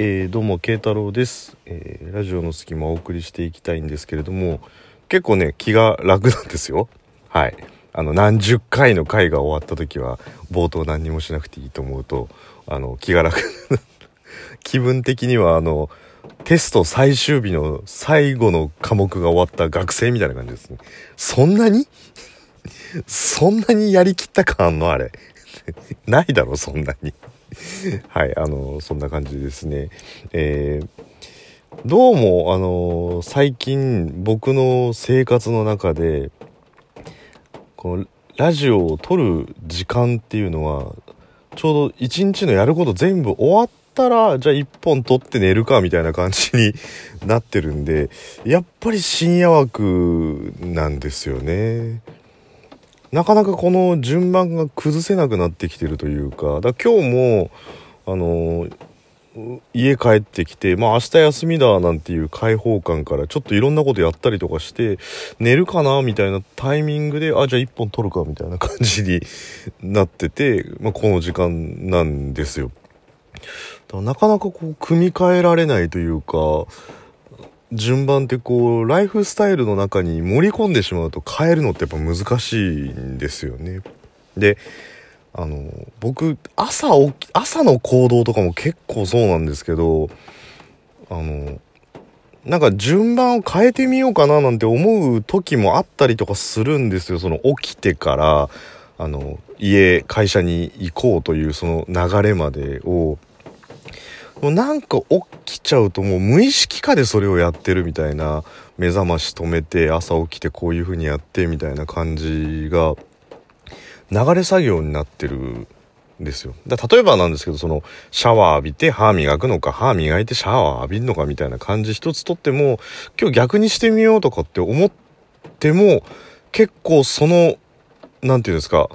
えー、どうも慶太郎です、えーラジオの隙間をお送りしていきたいんですけれども結構ね気が楽なんですよ。はい。あの何十回の回が終わった時は冒頭何にもしなくていいと思うとあの気が楽。気分的にはあのテスト最終日の最後の科目が終わった学生みたいな感じですね。そんなに？そんなにやりきった感あんのあれ。ないだろそんなに。はいあのそんな感じですねえーどうもあの最近僕の生活の中でこのラジオを撮る時間っていうのはちょうど一日のやること全部終わったらじゃあ一本撮って寝るかみたいな感じに なってるんでやっぱり深夜枠なんですよね。なかなかこの順番が崩せなくなってきてるというかだ今日もあの家帰ってきてまあ明日休みだなんていう開放感からちょっといろんなことやったりとかして寝るかなみたいなタイミングであじゃあ一本取るかみたいな感じに なってて、まあ、この時間なんですよ。だからなかなかこう組み替えられないというか順番ってこうライフスタイルの中に盛り込んでしまうと変えるのってやっぱ難しいんですよね。であの僕朝起き朝の行動とかも結構そうなんですけどあのなんか順番を変えてみようかななんて思う時もあったりとかするんですよその起きてからあの家会社に行こうというその流れまでをもうなんか起きちゃうともう無意識化でそれをやってるみたいな目覚まし止めて朝起きてこういう風にやってみたいな感じが流れ作業になってるんですよ。だ例えばなんですけどそのシャワー浴びて歯磨くのか歯磨いてシャワー浴びるのかみたいな感じ一つとっても今日逆にしてみようとかって思っても結構そのなんていうんですか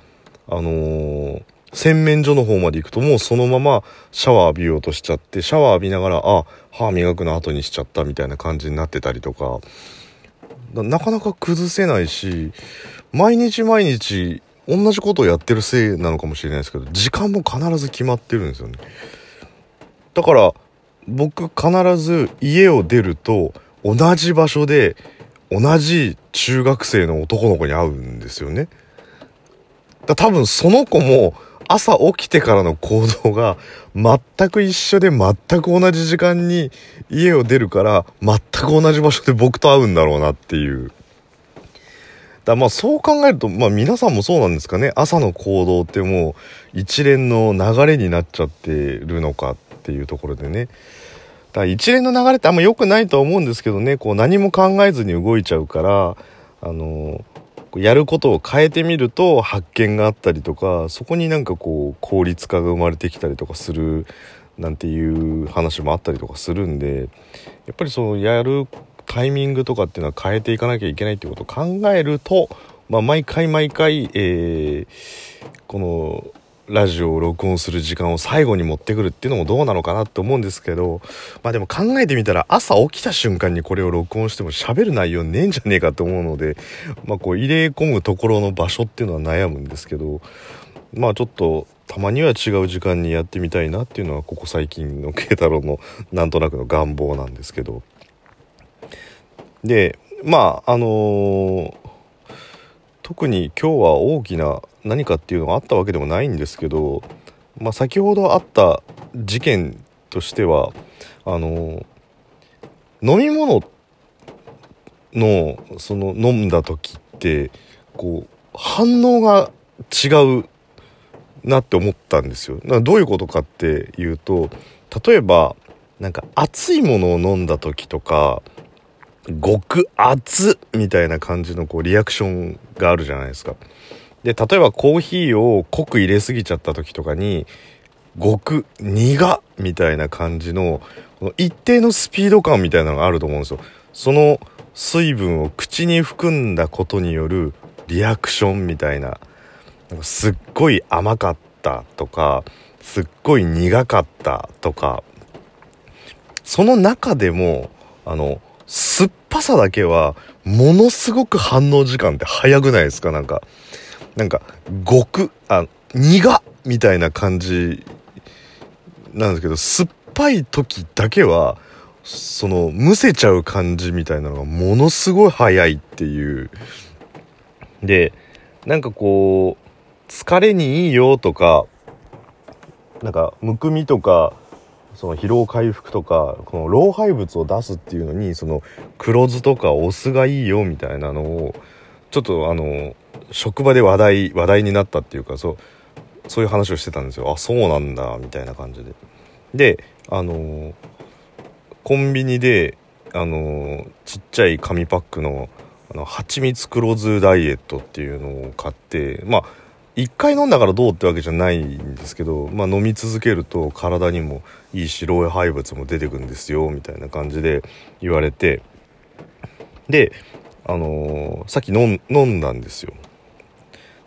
あのー洗面所の方まで行くともうそのままシャワー浴びようとしちゃってシャワー浴びながらあ歯磨くの後にしちゃったみたいな感じになってたりとか。なかなか崩せないし毎日毎日同じことをやってるせいなのかもしれないですけど時間も必ず決まってるんですよね。だから僕必ず家を出ると同じ場所で同じ中学生の男の子に会うんですよね。だ多分その子も朝起きてからの行動が全く一緒で全く同じ時間に家を出るから全く同じ場所で僕と会うんだろうなっていう。だまあそう考えると、まあ皆さんもそうなんですかね。朝の行動ってもう一連の流れになっちゃってるのかっていうところでね。だから一連の流れってあんま良くないとは思うんですけどね、こう何も考えずに動いちゃうから、あの、やることを変えてみると発見があったりとかそこになんかこう効率化が生まれてきたりとかするなんていう話もあったりとかするんでやっぱりそのやるタイミングとかっていうのは変えていかなきゃいけないってことを考えると、まあ、毎回毎回、えーこのラジオを録音する時間を最後に持ってくるっていうのもどうなのかなって思うんですけどまあでも考えてみたら朝起きた瞬間にこれを録音しても喋る内容ねえんじゃねえかと思うのでまあこう入れ込むところの場所っていうのは悩むんですけどまあちょっとたまには違う時間にやってみたいなっていうのはここ最近の慶太郎のなんとなくの願望なんですけど。でまああのー特に今日は大きな何かっていうのがあったわけでもないんですけど、まあ、先ほどあった事件としてはあの飲み物のその飲んだ時ってこう反応が違うなって思ったんですよ。どういうことかっていうと例えばなんか熱いものを飲んだ時とか極熱みたいな感じのこうリアクションがあるじゃないですか。で、例えばコーヒーを濃く入れすぎちゃった時とかに、極苦みたいな感じの、この一定のスピード感みたいなのがあると思うんですよ。その水分を口に含んだことによるリアクションみたいな、なんかすっごい甘かったとか、すっごい苦かったとか、その中でも、あの、酸っぱさだけは、ものすごく反応時間って早くないですか？なんか。なんか、極、あ、苦みたいな感じなんですけど、酸っぱい時だけはそのむせちゃう感じみたいなのがものすごい早いっていうでなんかこう疲れにいいよとかなんかむくみとかその疲労回復とかこの老廃物を出すっていうのにその黒酢とかお酢がいいよみたいなのをちょっとあの職場で話題話題になったっていうかそうそういう話をしてたんですよ。あそうなんだみたいな感じで。であのコンビニであのちっちゃい紙パックのあの蜂蜜黒酢ダイエットっていうのを買ってまあ1回飲んだからどうってわけじゃないんですけど、まあ、飲み続けると体にもいいし老廃物も出てくるんですよみたいな感じで言われて。であのー、さっき飲んだんですよ。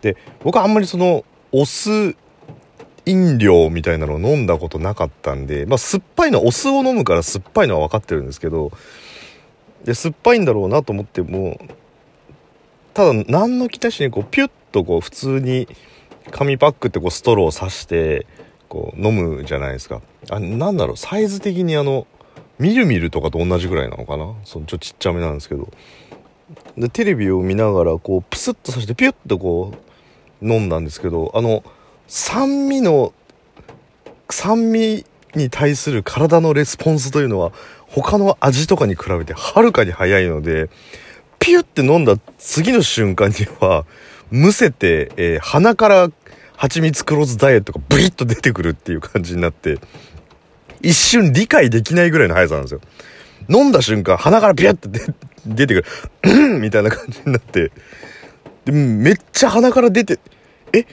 で僕はあんまりそのお酢飲料みたいなのを飲んだことなかったんで、まあ、酸っぱいのはお酢を飲むから酸っぱいのは分かってるんですけどで酸っぱいんだろうなと思ってもただ何の気なしにこうピュッとこう普通に紙パックってこうストローを刺してこう飲むじゃないですか。あなんだろうサイズ的にあのみるみるとかと同じぐらいなのかな？そのちょっとちっちゃめなんですけど。でテレビを見ながらこうプスッと刺してピュッとこう飲んだんですけどあの酸味の酸味に対する体のレスポンスというのは他の味とかに比べてはるかに早いのでピュッて飲んだ次の瞬間にはむせて、えー、鼻から蜂蜜黒酢ダイエットがブリッと出てくるっていう感じになって一瞬理解できないぐらいの速さなんですよ。飲んだ瞬間鼻からビュッて出てくる。みたいな感じになって。でめっちゃ鼻から出てえ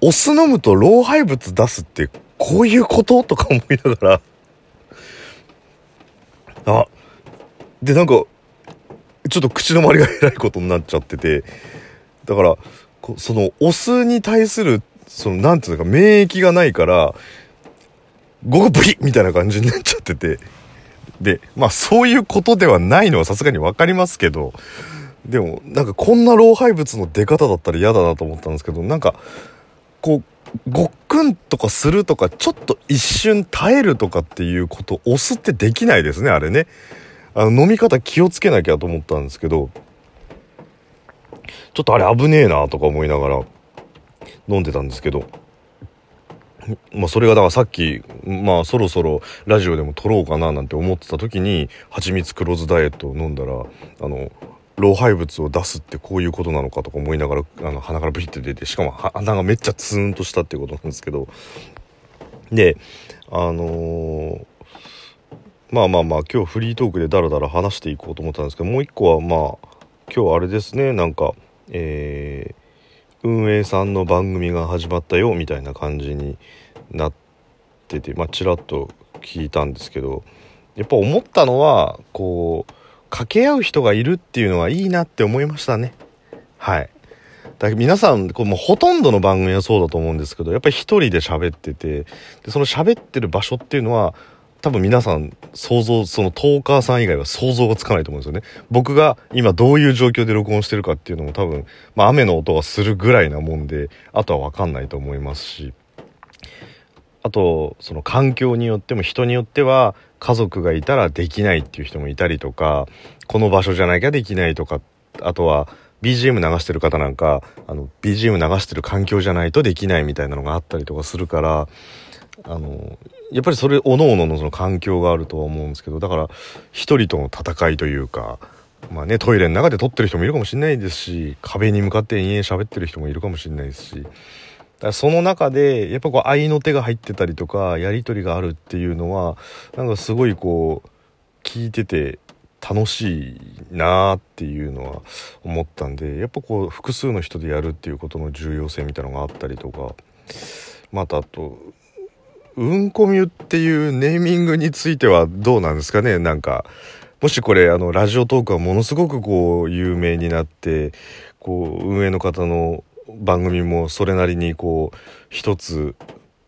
お酢飲むと老廃物出すってこういうこと？とか思いながら。あでなんかちょっと口の周りがえらいことになっちゃっててだからそのお酢に対するそのなんていうのか免疫がないからゴゴブリみたいな感じになっちゃってて。でまあそういうことではないのはさすがに分かりますけどでもなんかこんな老廃物の出方だったら嫌だなと思ったんですけどなんかこうごっくんとかするとかちょっと一瞬耐えるとかっていうこと押すってできないですねあれね。あの飲み方気をつけなきゃと思ったんですけどちょっとあれ危ねえなとか思いながら飲んでたんですけどまあそれがだからさっきまあそろそろラジオでも撮ろうかななんて思ってた時に蜂蜜黒酢ダイエットを飲んだらあの老廃物を出すってこういうことなのかとか思いながらあの鼻からブリって出てしかも鼻がめっちゃツーンとしたっていうことなんですけど。であのー、まあまあまあ今日フリートークでダラダラ話していこうと思ったんですけどもう一個はまあ今日あれですねなんかえー、運営さんの番組が始まったよみたいな感じになっててまあちらっと聞いたんですけどやっぱ思ったのはこう掛け合う人がいるっていうのはいいなって思いましたね。はい。だ皆さん、こうもうほとんどの番組はそうだと思うんですけど、やっぱり一人で喋ってて、でその喋ってる場所っていうのは、多分皆さん想像、そのトーカーさん以外は想像がつかないと思うんですよね。僕が今どういう状況で録音してるかっていうのも多分、まあ雨の音がするぐらいなもんで、あとはわかんないと思いますし。あと、その環境によっても人によっては、家族がいたらできないっていう人もいたりとかこの場所じゃなきゃできないとかあとは BGM 流してる方なんかあの BGM 流してる環境じゃないとできないみたいなのがあったりとかするからあのやっぱりそれおのおののその環境があるとは思うんですけどだから一人との戦いというかまあねトイレの中で撮ってる人もいるかもしれないですし壁に向かって延々喋ってる人もいるかもしれないですしだその中でやっぱこう合いの手が入ってたりとかやり取りがあるっていうのはなんかすごいこう聞いてて楽しいなーっていうのは思ったんでやっぱこう複数の人でやるっていうことの重要性みたいなのがあったりとかまたあとうんこみゅっていうネーミングについてはどうなんですかね？なんかもしこれあのラジオトークはものすごくこう有名になってこう運営の方の番組もそれなりにこう一つ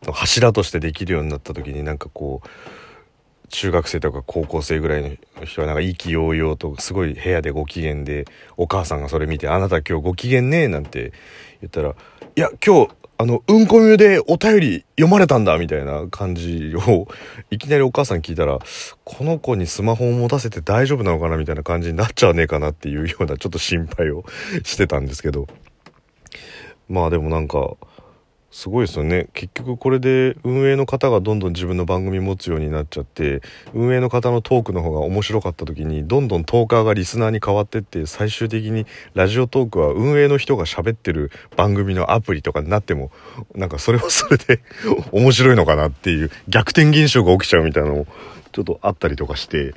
の柱としてできるようになった時になんかこう中学生とか高校生ぐらいの人はなんか意気揚々とすごい部屋でご機嫌でお母さんがそれ見て「あなた今日ご機嫌ね」なんて言ったら「いや今日あの、うんこみゅでお便り読まれたんだみたいな感じを、いきなりお母さん聞いたら、この子にスマホを持たせて大丈夫なのかなみたいな感じになっちゃわねえかなっていうようなちょっと心配をしてたんですけど。まあでもなんか、すごいですよね。結局これで運営の方がどんどん自分の番組持つようになっちゃって運営の方のトークの方が面白かった時にどんどんトーカーがリスナーに変わってって最終的にラジオトークは運営の人が喋ってる番組のアプリとかになってもなんかそれはそれで 面白いのかなっていう逆転現象が起きちゃうみたいなのもちょっとあったりとかして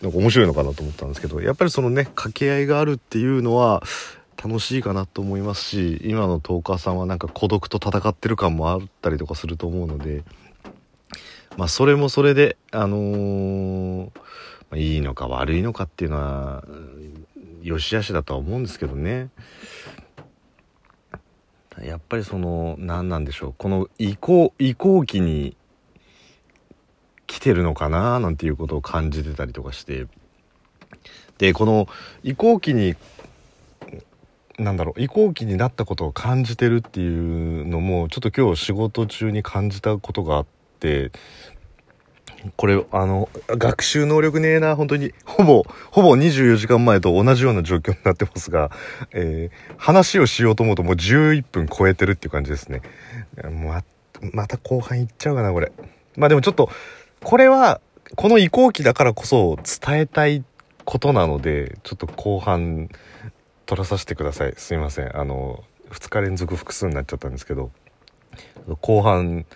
なんか面白いのかなと思ったんですけどやっぱりそのね掛け合いがあるっていうのは楽しいかなと思いますし今のトーカーさんはなんか孤独と戦ってる感もあったりとかすると思うのでまあそれもそれであのー、まいいのか悪いのかっていうのはよしあしだとは思うんですけどね。やっぱりその何なんでしょうこの移行移行期に来てるのかななんていうことを感じてたりとかして。でこの移行期になんだろう移行期になったことを感じてるっていうのもちょっと今日仕事中に感じたことがあってこれあの学習能力ねえな本当にほぼほぼ24時間前と同じような状況になってますが、えー、話をしようと思うともう11分超えてるっていう感じですね。ままた後半いっちゃうかなこれ。まあでもちょっとこれはこの移行期だからこそ伝えたいことなのでちょっと後半取らさせてください。すいません。あの2日連続複数になっちゃったんですけど後半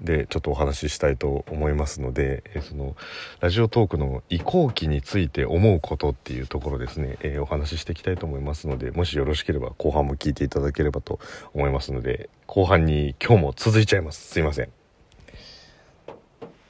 でちょっとお話ししたいと思いますので、えそのラジオトークの移行期について思うことっていうところですね、えー、お話ししていきたいと思いますのでもしよろしければ後半も聞いていただければと思いますので後半に今日も続いちゃいます。すいません。